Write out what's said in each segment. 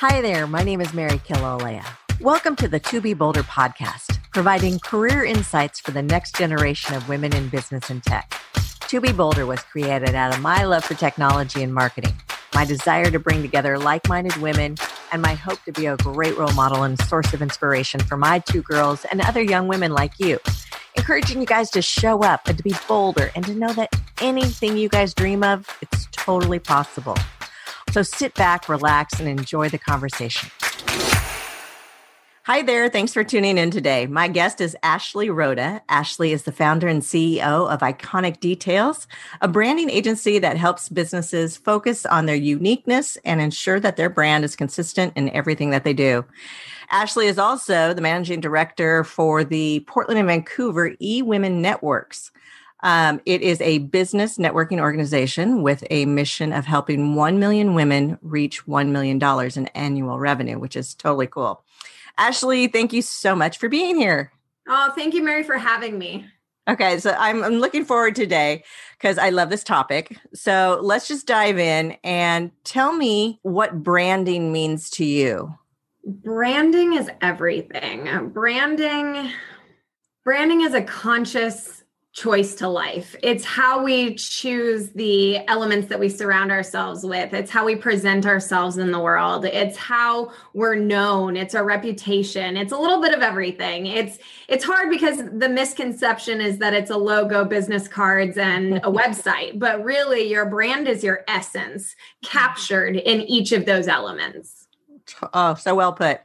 Hi there, my name is Mary Kilolea. Welcome to the To Be Bolder podcast, providing career insights for the next generation of women in business and tech. To Be Bolder was created out of my love for technology and marketing, my desire to bring together like minded women, and my hope to be a great role model and source of inspiration for my two girls and other young women like you. Encouraging you guys to show up and to be bolder and to know that anything you guys dream of, it's totally possible. So sit back, relax, and enjoy the conversation. Hi there. Thanks for tuning in today. My guest is Ashley Rhoda. Ashley is the founder and CEO of Iconic Details, a branding agency that helps businesses focus on their uniqueness and ensure that their brand is consistent in everything that they do. Ashley is also the managing director for the Portland and Vancouver E Women Networks. Um, it is a business networking organization with a mission of helping 1 million women reach $1 million in annual revenue, which is totally cool. Ashley, thank you so much for being here. Oh, thank you, Mary, for having me. Okay, so I'm, I'm looking forward today because I love this topic. So let's just dive in and tell me what branding means to you. Branding is everything. Branding branding is a conscious choice to life. It's how we choose the elements that we surround ourselves with. It's how we present ourselves in the world. It's how we're known. It's our reputation. It's a little bit of everything. It's it's hard because the misconception is that it's a logo, business cards and a website, but really your brand is your essence captured in each of those elements. Oh, so well put.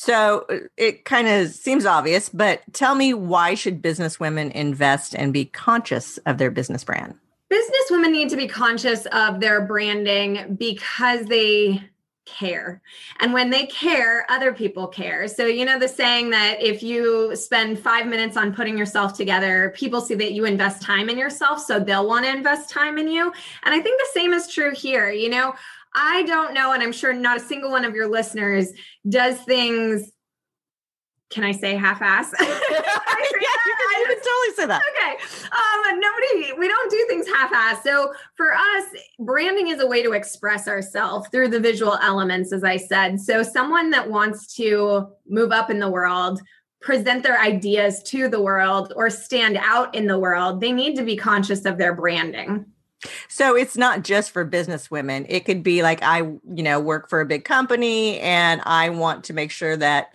So uh, it kind of seems obvious, but tell me why should business women invest and be conscious of their business brand? Business women need to be conscious of their branding because they care. And when they care, other people care. So, you know, the saying that if you spend five minutes on putting yourself together, people see that you invest time in yourself. So they'll want to invest time in you. And I think the same is true here. You know, I don't know, and I'm sure not a single one of your listeners does things. Can I say half-ass? yeah, you can, totally say that. Okay. Um, nobody, we don't do things half-ass. So for us, branding is a way to express ourselves through the visual elements, as I said. So someone that wants to move up in the world, present their ideas to the world, or stand out in the world, they need to be conscious of their branding. So it's not just for business women. It could be like I, you know, work for a big company and I want to make sure that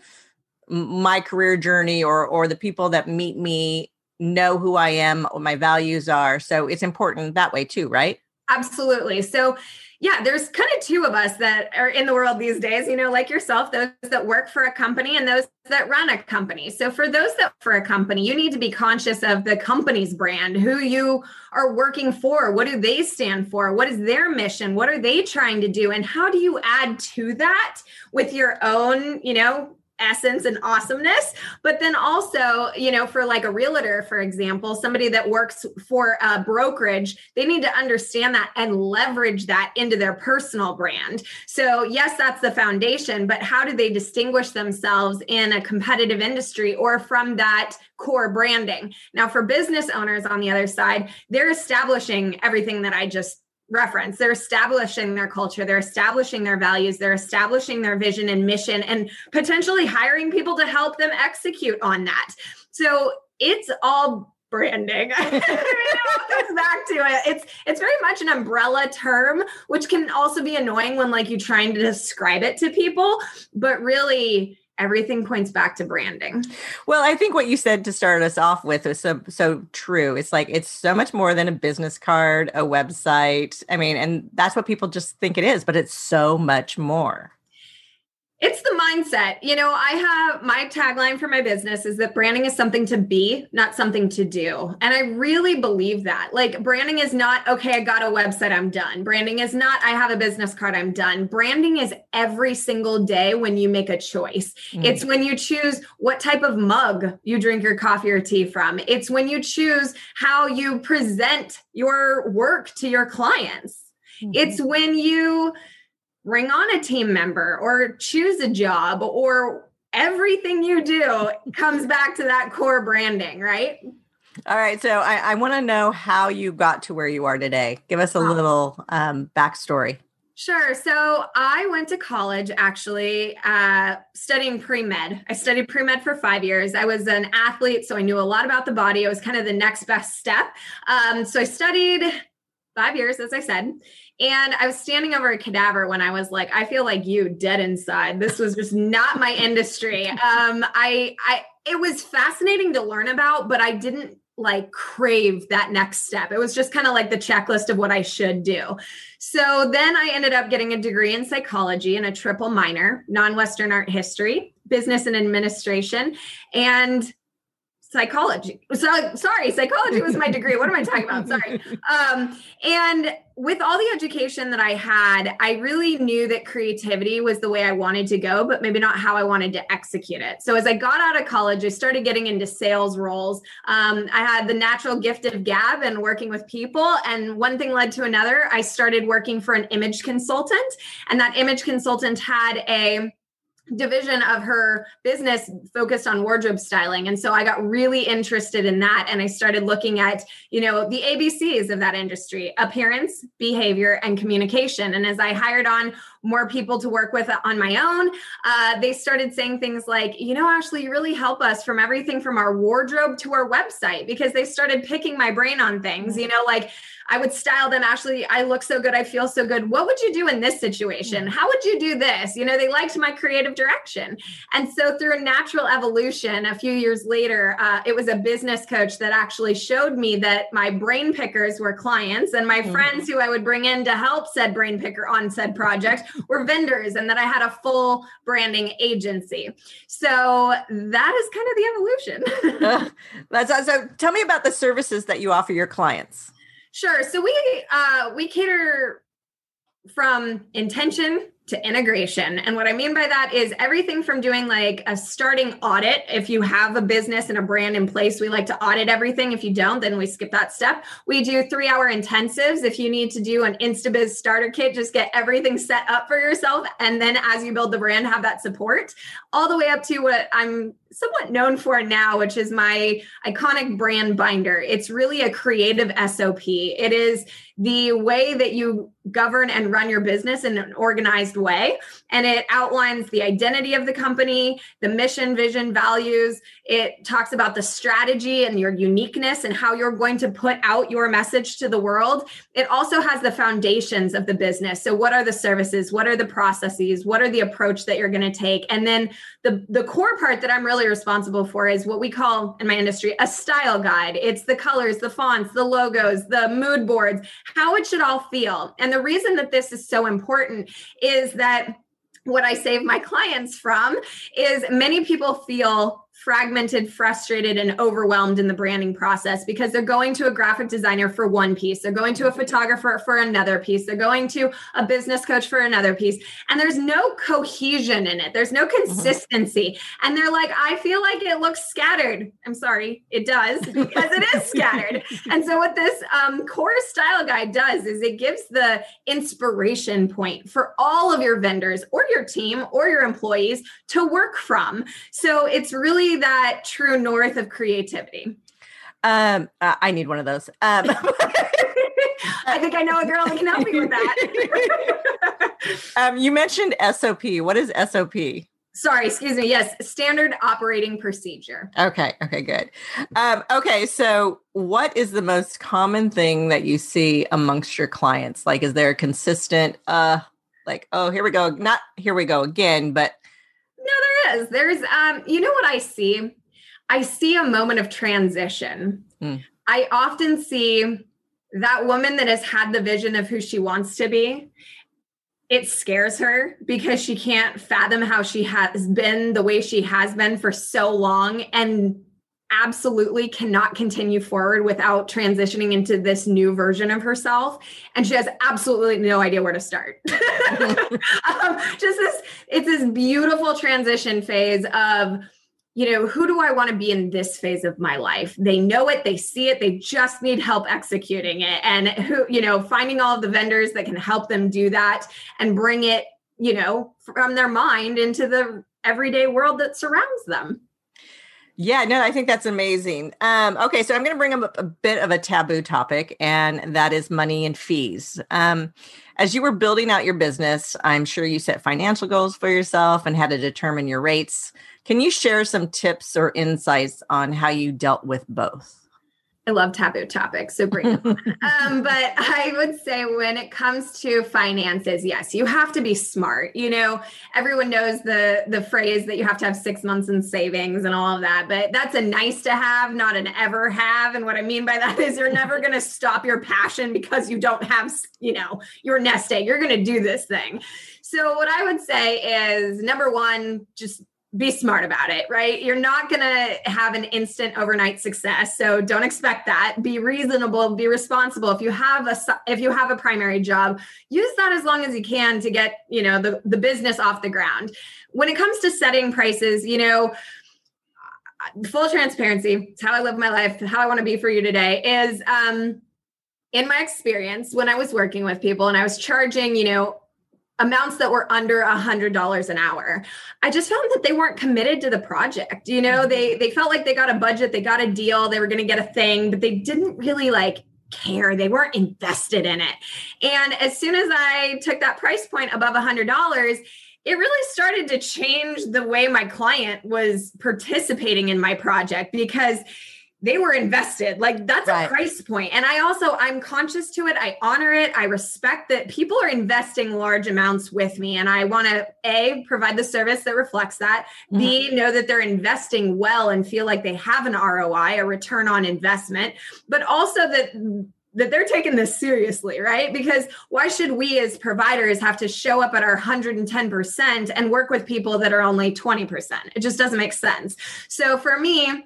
my career journey or or the people that meet me know who I am, what my values are. So it's important that way too, right? Absolutely. So yeah, there's kind of two of us that are in the world these days, you know, like yourself, those that work for a company and those that run a company. So for those that for a company, you need to be conscious of the company's brand, who you are working for, what do they stand for, what is their mission, what are they trying to do, and how do you add to that with your own, you know, essence and awesomeness but then also you know for like a realtor for example somebody that works for a brokerage they need to understand that and leverage that into their personal brand. So yes that's the foundation but how do they distinguish themselves in a competitive industry or from that core branding? Now for business owners on the other side they're establishing everything that i just reference. They're establishing their culture, they're establishing their values, they're establishing their vision and mission, and potentially hiring people to help them execute on that. So it's all branding. goes back to it. It's it's very much an umbrella term, which can also be annoying when like you're trying to describe it to people, but really everything points back to branding. Well, I think what you said to start us off with was so so true. It's like it's so much more than a business card, a website. I mean, and that's what people just think it is, but it's so much more. It's the mindset. You know, I have my tagline for my business is that branding is something to be, not something to do. And I really believe that. Like, branding is not, okay, I got a website, I'm done. Branding is not, I have a business card, I'm done. Branding is every single day when you make a choice. Mm. It's when you choose what type of mug you drink your coffee or tea from. It's when you choose how you present your work to your clients. Mm-hmm. It's when you, bring on a team member or choose a job or everything you do comes back to that core branding, right? All right. So I, I want to know how you got to where you are today. Give us a little um, backstory. Sure. So I went to college actually uh, studying pre med. I studied pre med for five years. I was an athlete, so I knew a lot about the body. It was kind of the next best step. Um, so I studied five years, as I said. And I was standing over a cadaver when I was like, I feel like you dead inside. This was just not my industry. Um, I, I, it was fascinating to learn about, but I didn't like crave that next step. It was just kind of like the checklist of what I should do. So then I ended up getting a degree in psychology and a triple minor, non Western art history, business and administration. And psychology. So sorry, psychology was my degree. What am I talking about? Sorry. Um, and with all the education that I had, I really knew that creativity was the way I wanted to go, but maybe not how I wanted to execute it. So as I got out of college, I started getting into sales roles. Um, I had the natural gift of gab and working with people, and one thing led to another. I started working for an image consultant, and that image consultant had a division of her business focused on wardrobe styling. And so i got really interested in that and i started looking at you know the abcs of that industry appearance behavior and communication. And as i hired on more people to work with on my own uh, they started saying things like you know ashley you really help us from everything from our wardrobe to our website because they started picking my brain on things you know like I would style them. Ashley, I look so good. I feel so good. What would you do in this situation? How would you do this? You know, they liked my creative direction. And so through a natural evolution, a few years later, uh, it was a business coach that actually showed me that my brain pickers were clients and my mm-hmm. friends who I would bring in to help said brain picker on said project were vendors and that I had a full branding agency. So that is kind of the evolution. that's so tell me about the services that you offer your clients. Sure. So we uh, we cater from intention to integration. And what I mean by that is everything from doing like a starting audit. If you have a business and a brand in place, we like to audit everything. If you don't, then we skip that step. We do three hour intensives. If you need to do an InstaBiz starter kit, just get everything set up for yourself. And then as you build the brand, have that support all the way up to what I'm somewhat known for now, which is my iconic brand binder. It's really a creative SOP. It is the way that you govern and run your business in an organized way. And it outlines the identity of the company, the mission, vision, values. It talks about the strategy and your uniqueness and how you're going to put out your message to the world. It also has the foundations of the business. So, what are the services? What are the processes? What are the approach that you're going to take? And then the, the core part that I'm really responsible for is what we call in my industry a style guide. It's the colors, the fonts, the logos, the mood boards how it should all feel. And the reason that this is so important is that what I save my clients from is many people feel fragmented, frustrated, and overwhelmed in the branding process because they're going to a graphic designer for one piece, they're going to a photographer for another piece, they're going to a business coach for another piece, and there's no cohesion in it. There's no mm-hmm. consistency. Mm-hmm. And they're like, I feel like it looks scattered. I'm sorry, it does because it is scattered. and so, what this um, core style guide does is it gives the inspiration point for all of your vendors or your team or your employees to work from. So, it's really really that true north of creativity? Um, uh, I need one of those. Um, I think I know a girl that can help me with that. um, you mentioned SOP. What is SOP? Sorry, excuse me. Yes, standard operating procedure. Okay. Okay. Good. Um, okay. So, what is the most common thing that you see amongst your clients? Like, is there a consistent, uh, like, oh, here we go, not here we go again, but no, there is. There's um, you know what I see? I see a moment of transition. Mm. I often see that woman that has had the vision of who she wants to be. It scares her because she can't fathom how she has been the way she has been for so long and absolutely cannot continue forward without transitioning into this new version of herself. And she has absolutely no idea where to start. Um, just this it's this beautiful transition phase of you know who do i want to be in this phase of my life? They know it they see it they just need help executing it. And who you know finding all of the vendors that can help them do that and bring it you know from their mind into the everyday world that surrounds them yeah, no, I think that's amazing. Um, okay, so I'm going to bring up a, bit of a taboo topic, and that is money and fees. Um, as you were building out your business, I'm sure you set financial goals for yourself and had to determine your rates. Can you share some tips or insights on how you dealt with both? I love taboo topics, so bring them um, but I would say when it comes to finances, yes, you have to be smart. You know, everyone knows the the phrase that you have to have six months in savings and all of that, but that's a nice to have, not an ever have. And what I mean by that is you're never going to stop your passion because you don't have, you know, your nest egg. You're going to do this thing. So what I would say is number one, just be smart about it, right? You're not going to have an instant overnight success. So don't expect that. Be reasonable, be responsible. If you have a if you have a primary job, use that as long as you can to get, you know, the the business off the ground. When it comes to setting prices, you know, full transparency, it's how I live my life, how I want to be for you today is um in my experience when I was working with people and I was charging, you know, amounts that were under a hundred dollars an hour. I just found that they weren't committed to the project you know? They they felt like they got a budget they got a deal they were going to get a thing but they didn't really like care. They weren't invested in it. And as soon as i took that price point above a hundred dollars it really started to change the way my client was participating in my project because they were invested like that's right. a price point. and i also i'm conscious to it i honor it i respect that people are investing large amounts with me and i want to a provide the service that reflects that mm-hmm. b know that they're investing well and feel like they have an roi a return on investment but also that that they're taking this seriously, right? Because why should we as providers have to show up at our 110% and work with people that are only 20%? It just doesn't make sense. So for me,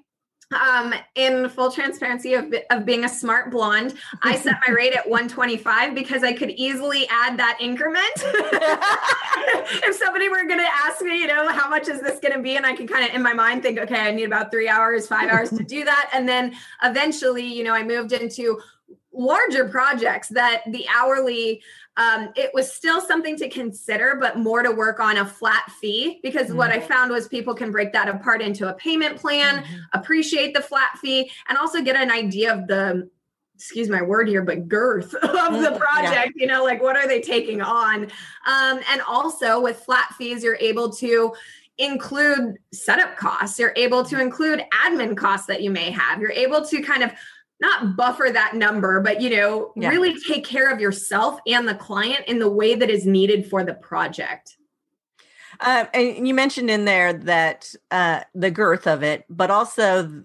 um, in full transparency of, of being a smart blonde, I set my rate at 125 because I could easily add that increment. if somebody were going to ask me, you know, how much is this going to be? And I can kind of in my mind think, okay, I need about three hours, five hours to do that. And then eventually, you know, I moved into larger projects that the hourly um, it was still something to consider but more to work on a flat fee because mm-hmm. what i found was people can break that apart into a payment plan mm-hmm. appreciate the flat fee and also get an idea of the excuse my word here but girth of the mm-hmm. project yeah. you know like what are they taking on um, and also with flat fees you're able to include setup costs you're able to include admin costs that you may have you're able to kind of not buffer that number, but you know, yeah. really take care of yourself and the client in the way that is needed for the project. Uh, and you mentioned in there that uh, the girth of it, but also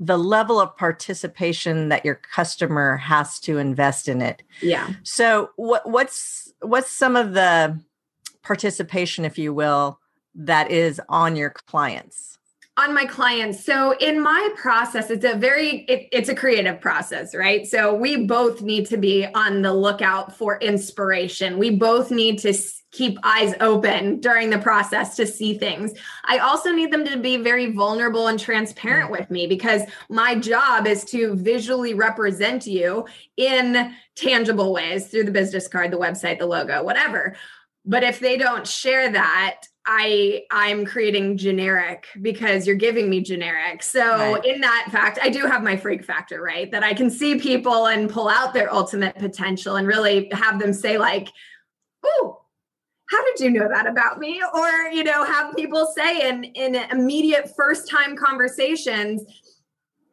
the level of participation that your customer has to invest in it. Yeah. So, what, what's what's some of the participation, if you will, that is on your clients? On my clients. So in my process it's a very it, it's a creative process right? So we both need to be on the lookout for inspiration. We both need to keep eyes open during the process to see things. I also need them to be very vulnerable and transparent mm-hmm. with me because my job is to visually represent you in tangible ways through the business card the website the logo whatever. But if they don't share that I I'm creating generic because you're giving me generic. So right. in that fact, I do have my freak factor, right? That I can see people and pull out their ultimate potential and really have them say like, "Ooh, how did you know that about me?" Or you know, have people say in in immediate first time conversations,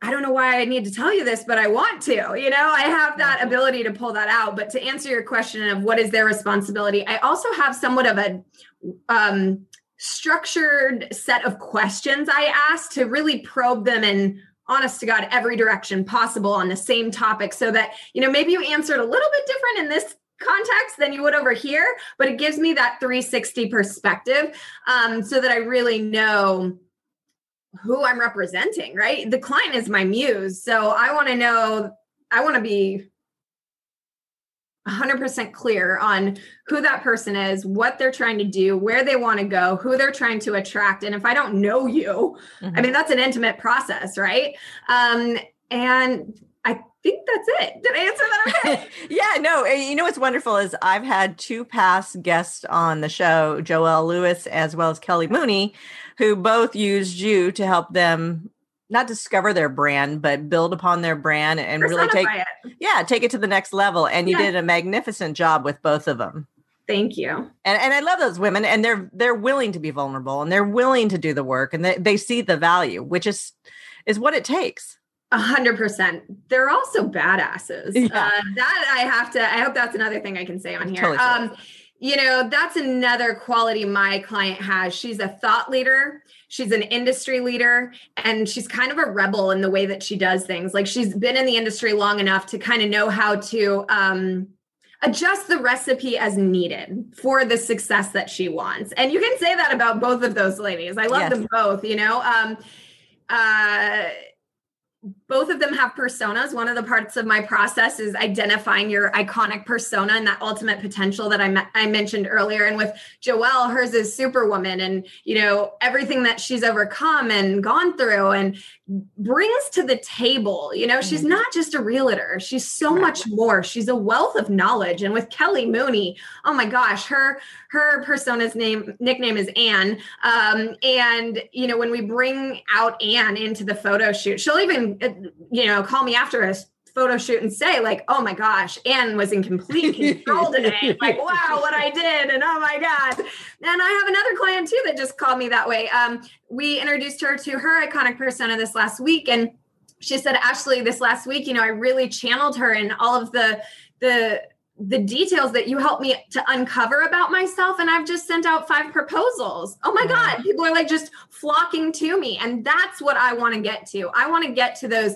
I don't know why I need to tell you this, but I want to. You know, I have that ability to pull that out. But to answer your question of what is their responsibility, I also have somewhat of a um, structured set of questions I ask to really probe them in honest to God every direction possible on the same topic so that, you know, maybe you answered a little bit different in this context than you would over here, but it gives me that 360 perspective um, so that I really know who I'm representing, right? The client is my muse. So I want to know, I want to be 100% clear on who that person is, what they're trying to do, where they want to go, who they're trying to attract. And if I don't know you, mm-hmm. I mean, that's an intimate process, right? Um, and I think that's it. Did I answer that okay? yeah, no. You know what's wonderful is I've had two past guests on the show, Joelle Lewis as well as Kelly Mooney, who both used you to help them not discover their brand, but build upon their brand and really take it. yeah, take it to the next level. And you yeah. did a magnificent job with both of them. Thank you. And and I love those women and they're they're willing to be vulnerable and they're willing to do the work and they, they see the value, which is is what it takes. A hundred percent. They're also badasses. Yeah. Uh, that I have to. I hope that's another thing I can say on here. Totally um, you know, that's another quality my client has. She's a thought leader, she's an industry leader, and she's kind of a rebel in the way that she does things. Like she's been in the industry long enough to kind of know how to um, adjust the recipe as needed for the success that she wants. And you can say that about both of those ladies. I love yes. them both, you know. Um, uh, both of them have personas. One of the parts of my process is identifying your iconic persona and that ultimate potential that I, me- I mentioned earlier. And with Joelle, hers is Superwoman and, you know, everything that she's overcome and gone through and brings to the table. You know, mm-hmm. she's not just a realtor, she's so much more. She's a wealth of knowledge. And with Kelly Mooney, oh my gosh, her her persona's name nickname is Anne. Um, and you know, when we bring out Anne into the photo shoot, she'll even uh, you know call me after a photo shoot and say like, "Oh my gosh, Anne was in complete control today." like, wow, what I did, and oh my god. And I have another client too that just called me that way. Um, we introduced her to her iconic persona this last week, and she said, "Ashley, this last week, you know, I really channeled her in all of the the the details that you helped me to uncover about myself and i've just sent out five proposals oh my god people are like just flocking to me and that's what i want to get to i want to get to those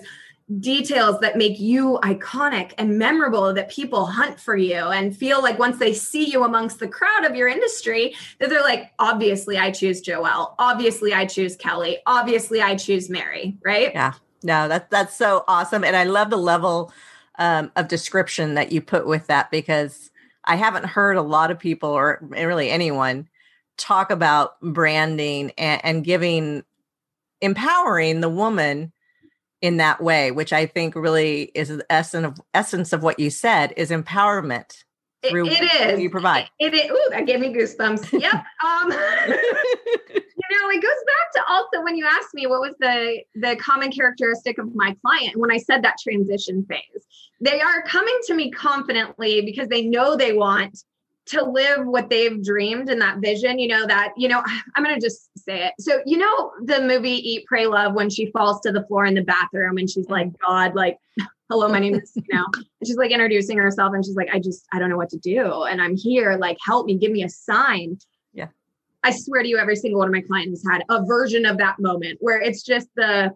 details that make you iconic and memorable that people hunt for you and feel like once they see you amongst the crowd of your industry that they're like obviously i choose joelle. Obviously i choose kelly. Obviously i choose mary right? Yeah. No that's that's so awesome. And i love the level um, of description that you put with that because I haven't heard a lot of people or really anyone talk about branding and, and giving empowering the woman in that way, which I think really is the essence of essence of what you said is empowerment. It, it is. You provide. It, it, ooh, that gave me goosebumps. Yep. um, you know, it goes back to also when you asked me what was the the common characteristic of my client when I said that transition phase. They are coming to me confidently because they know they want to live what they've dreamed and that vision, you know, that, you know, I'm going to just say it. So, you know, the movie Eat, Pray, Love, when she falls to the floor in the bathroom and she's like, God, like, hello, my name is, you know, and she's like introducing herself and she's like, I just, I don't know what to do. And I'm here, like, help me, give me a sign. Yeah. I swear to you, every single one of my clients has had a version of that moment where it's just the,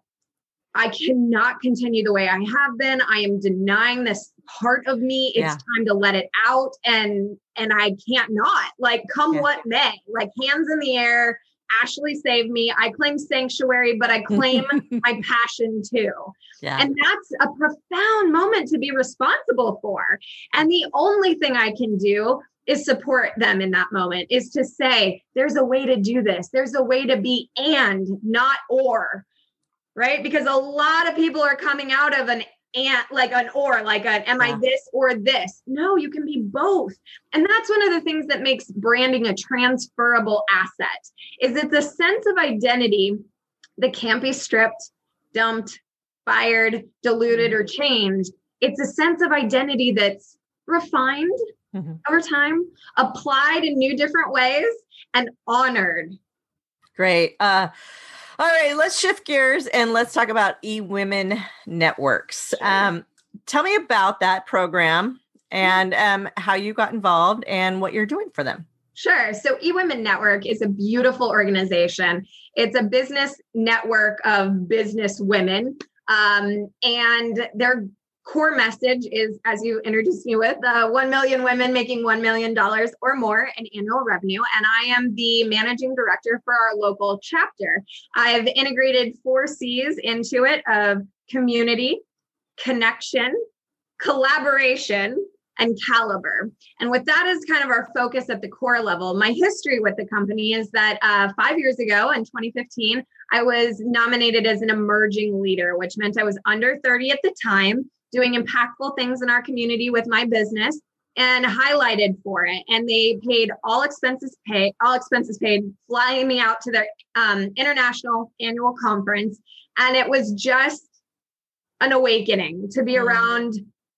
I cannot continue the way I have been. I am denying this part of me. It's yeah. time to let it out. And, and I can't not like come yeah. what may, like hands in the air. Ashley saved me. I claim sanctuary, but I claim my passion too. Yeah. And that's a profound moment to be responsible for. And the only thing I can do is support them in that moment is to say there's a way to do this there's a way to be and not or right because a lot of people are coming out of an and like an or like an am i this or this no you can be both and that's one of the things that makes branding a transferable asset is it's a sense of identity that can't be stripped dumped fired diluted or changed it's a sense of identity that's refined mm-hmm. over time, applied in new different ways, and honored. Great. Uh, all right, let's shift gears and let's talk about E Women Networks. Um, tell me about that program and um, how you got involved and what you're doing for them. Sure. So, eWomen Network is a beautiful organization. It's a business network of business women. Um, and their core message is, as you introduced me with, uh, 1 million women making $1 million or more in annual revenue. And I am the managing director for our local chapter. I've integrated four C's into it of community, connection, collaboration, and caliber. And with that as kind of our focus at the core level, my history with the company is that uh, five years ago in 2015, I was nominated as an emerging leader, which meant I was under 30 at the time doing impactful things in our community with my business. and highlighted for it. And they paid all expenses paid, all expenses paid, flying me out to their um, international annual conference. And it was just an awakening to be mm. around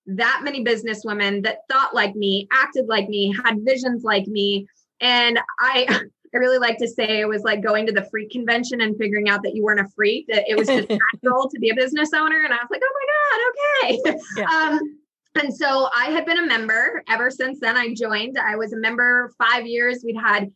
that many business women that thought like me, acted like me, had visions like me. And I I really like to say it was like going to the freak convention and figuring out that you weren't a freak, that it was just natural to be a business owner. And I was like, oh my God, okay. Yeah. Um, and so I had been a member ever since then. I joined. I was a member five years. We'd had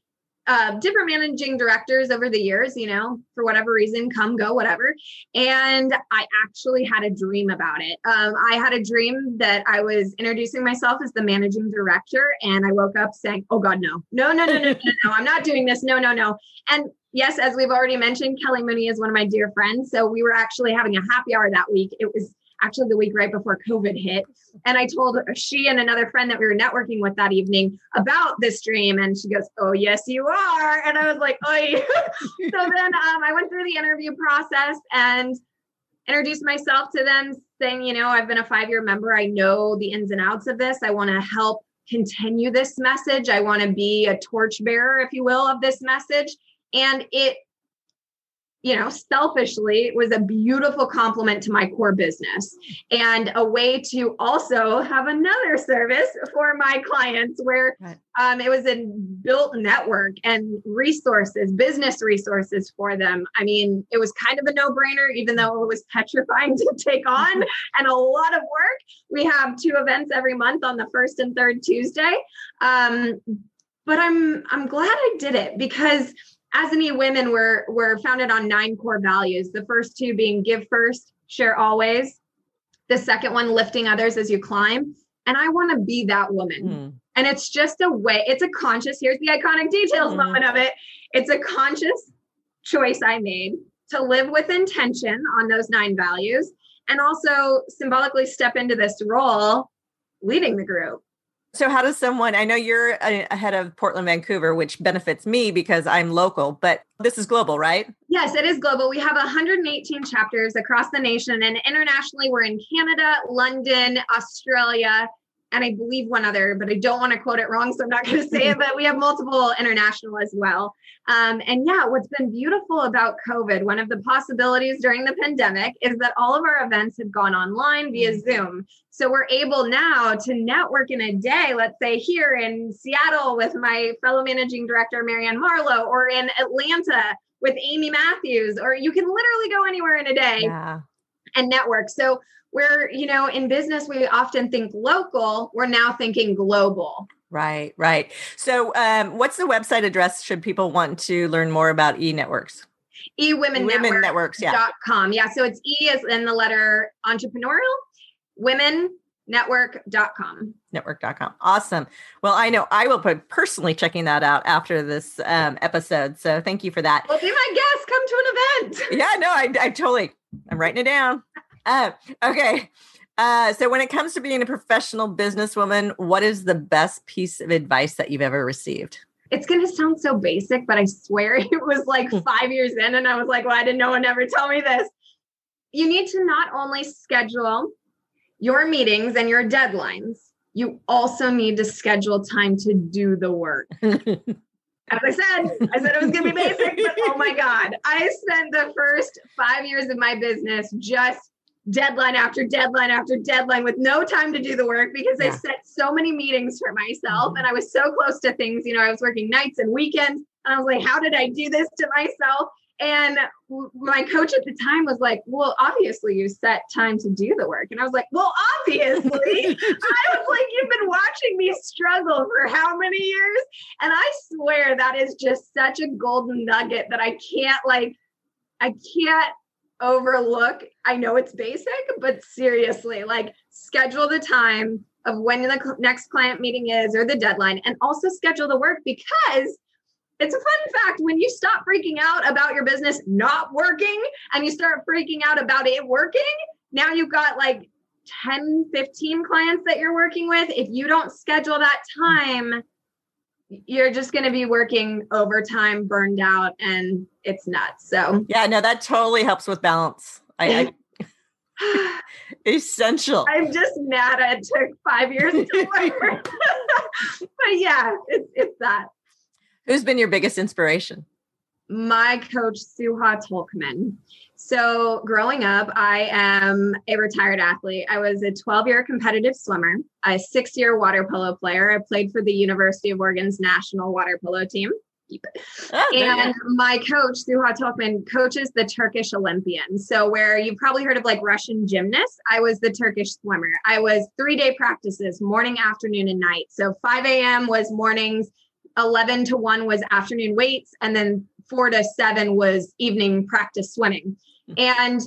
uh, different managing directors over the years, you know, for whatever reason, come, go, whatever. And I actually had a dream about it. Um, I had a dream that I was introducing myself as the managing director. And I woke up saying, Oh God, no, no, no, no, no, no, no, I'm not doing this. No, no, no. And yes, as we've already mentioned, Kelly Mooney is one of my dear friends. So we were actually having a happy hour that week. It was actually the week right before COVID hit. And I told she and another friend that we were networking with that evening about this dream. And she goes, Oh, yes, you are. And I was like, Oh, so then um, I went through the interview process and introduced myself to them, saying, You know, I've been a five year member. I know the ins and outs of this. I want to help continue this message. I want to be a torchbearer, if you will, of this message. And it you know, selfishly it was a beautiful compliment to my core business and a way to also have another service for my clients where um, it was a built network and resources, business resources for them. I mean, it was kind of a no brainer, even though it was petrifying to take on and a lot of work. We have two events every month on the first and third Tuesday. Um, but I'm I'm glad I did it because as eWomen we're we're founded on nine core values the first two being give first share always the second one lifting others as you climb and i want to be that woman mm. and it's just a way it's a conscious here's the iconic details mm. moment of it it's a conscious choice i made to live with intention on those nine values and also symbolically step into this role leading the group so, how does someone, I know you're uh, ahead of Portland, Vancouver, which benefits me because I'm local, but this is global, right? Yes, it is global. We have 118 chapters across the nation, and internationally, we're in Canada, London, Australia, and I believe one other, but I don't want to quote it wrong, so I'm not going to say it. But we have multiple international as well. Um, and yeah, what's been beautiful about COVID, one of the possibilities during the pandemic is that all of our events have gone online via mm. Zoom. So we're able now to network in a day, let's say here in Seattle with my fellow managing director, Marianne Marlowe, or in Atlanta with Amy Matthews, or you can literally go anywhere in a day yeah. and network. So where you know in business we often think local we're now thinking global. Right right. So um, what's the website address should people want to learn more about e-networks? e-women women networks yeah. dot com. Yeah so it's e is in the letter entrepreneurial women network.com network.com awesome. Well i know i will be personally checking that out after this um, episode so thank you for that. Well be my guest come to an event. Yeah no I, I totally i'm writing it down uh, okay. Uh, so when it comes to being a professional businesswoman, what is the best piece of advice that you've ever received? It's going to sound so basic, but I swear it was like hmm. five years in, and I was like, "Why did no one ever tell me this?" You need to not only schedule your meetings and your deadlines, you also need to schedule time to do the work. As I said, I said it was going to be basic, but oh my God. I spent the first five years of my business just deadline after deadline after deadline with no time to do the work because yeah. I set so many meetings for myself mm-hmm. and I was so close to things. You know, I was working nights and weekends. And I was like, how did I do this to myself? And my coach at the time was like, Well, obviously you set time to do the work. And I was like, Well, obviously. I was like, You've been watching me struggle for how many years? And I swear that is just such a golden nugget that I can't, like, I can't overlook. I know it's basic, but seriously, like schedule the time of when the cl- next client meeting is or the deadline, and also schedule the work because it's a fun fact when you stop freaking out about your business not working and you start freaking out about it working, now you've got like 10, 15 clients that you're working with. If you don't schedule that time, you're just going to be working overtime, burned out, and it's nuts. So yeah, no, that totally helps with balance. I, I Essential. I'm just mad it took five years to learn. but yeah, it's, it's that. Who's been your biggest inspiration? My coach, Suha Tolkman. So, growing up, I am a retired athlete. I was a 12 year competitive swimmer, a six year water polo player. I played for the University of Oregon's national water polo team. Oh, and my coach, Suha Tolkman, coaches the Turkish Olympian. So, where you've probably heard of like Russian gymnasts, I was the Turkish swimmer. I was three day practices, morning, afternoon, and night. So, 5 a.m. was mornings, 11 to 1 was afternoon weights, and then 4 to 7 was evening practice swimming. Hmm. And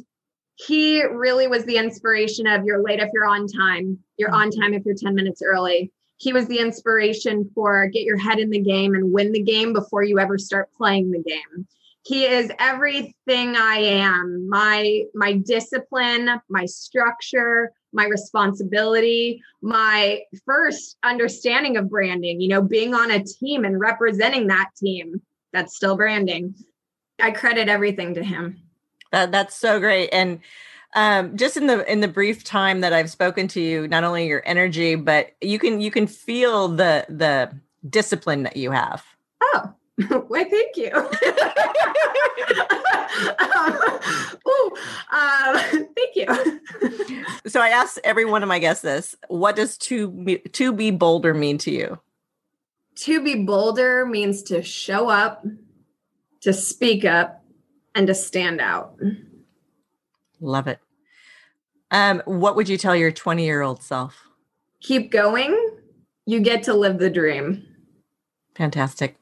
he really was the inspiration of you're late if you're on time, you're on time if you're 10 minutes early he was the inspiration for get your head in the game and win the game before you ever start playing the game he is everything i am my my discipline my structure my responsibility my first understanding of branding you know being on a team and representing that team that's still branding i credit everything to him that, that's so great and um, just in the in the brief time that I've spoken to you, not only your energy, but you can you can feel the the discipline that you have. Oh, why? Thank you. um, ooh, um, thank you. so I asked every one of my guests this: What does to be, to be bolder mean to you? To be bolder means to show up, to speak up, and to stand out. Love it. Um, what would you tell your 20 year old self? Keep going. You get to live the dream. Fantastic.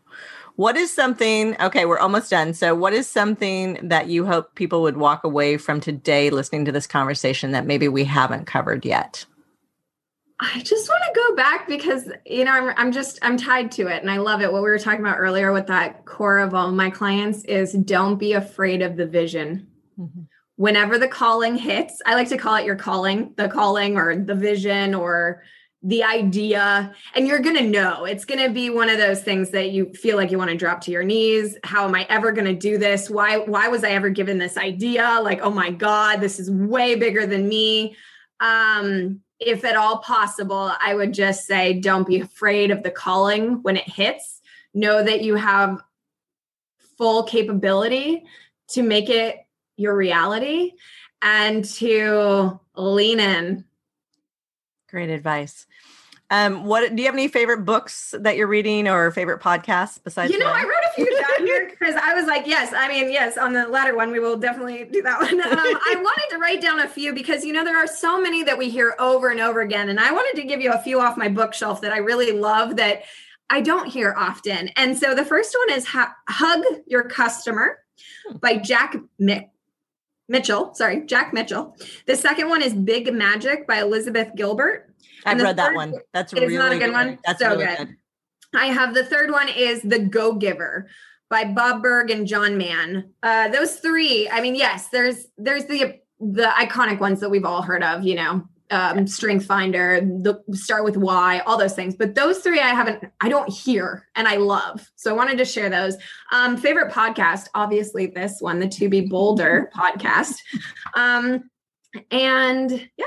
What is something, okay, we're almost done. So, what is something that you hope people would walk away from today listening to this conversation that maybe we haven't covered yet? I just want to go back because you know I'm, I'm just I'm tied to it and I love it. What we were talking about earlier with that core of all my clients is don't be afraid of the vision. Mm-hmm. Whenever the calling hits, I like to call it your calling, the calling or the vision or the idea and you're going to know. It's going to be one of those things that you feel like you want to drop to your knees. How am i ever going to do this? Why why was i ever given this idea? Like oh my god this is way bigger than me. Um if at all possible i would just say don't be afraid of the calling when it hits know that you have full capability to make it your reality and to lean in. Great advice. Um, what do you have any favorite books that you're reading or favorite podcasts besides? You know, I wrote a few because I was like, yes, I mean, yes, on the latter one, we will definitely do that one. Um, I wanted to write down a few because you know there are so many that we hear over and over again, and I wanted to give you a few off my bookshelf that I really love that I don't hear often. And so the first one is Hug Your Customer by Jack Mick. Mitchell, sorry, Jack Mitchell. The second one is Big Magic by Elizabeth Gilbert. I've read that one. That's really not a good, good one. That's so really good. good. I have the third one is The Go Giver by Bob Burg and John Mann. Uh, those three, I mean, yes, there's there's the the iconic ones that we've all heard of, you know, um, strength finder the start with why all those things but those three i haven't i don't hear and i love so i wanted to share those um, favorite podcast obviously this one the to be bolder podcast um, and yeah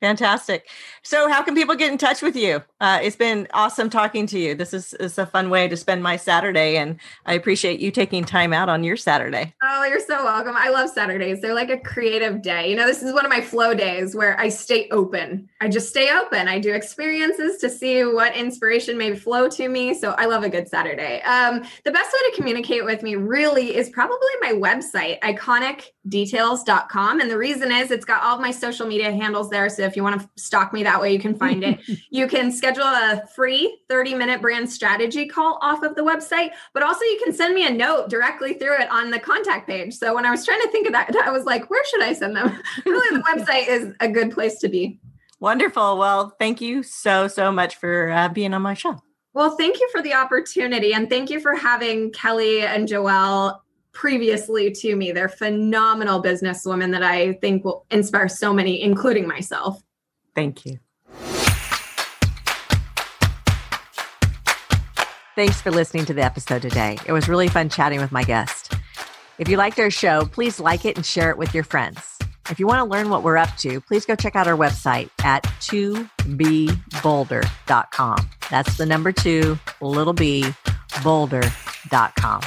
Fantastic. So, how can people get in touch with you? Uh, it's been awesome talking to you. This is, is a fun way to spend my Saturday, and I appreciate you taking time out on your Saturday. Oh, you're so welcome. I love Saturdays. They're like a creative day. You know, this is one of my flow days where I stay open. I just stay open. I do experiences to see what inspiration may flow to me. So, I love a good Saturday. Um, the best way to communicate with me really is probably my website, iconicdetails.com. And the reason is it's got all my social media handles there. So, if you want to stalk me that way, you can find it. you can schedule a free 30 minute brand strategy call off of the website, but also you can send me a note directly through it on the contact page. So when I was trying to think of that, I was like, where should I send them? really, the website is a good place to be. Wonderful. Well, thank you so, so much for uh, being on my show. Well, thank you for the opportunity. And thank you for having Kelly and Joelle previously to me. They're phenomenal businesswomen that I think will inspire so many, including myself. Thank you. Thanks for listening to the episode today. It was really fun chatting with my guest. If you liked our show, please like it and share it with your friends. If you want to learn what we're up to, please go check out our website at 2bbolder.com. That's the number 2 little b bolder.com.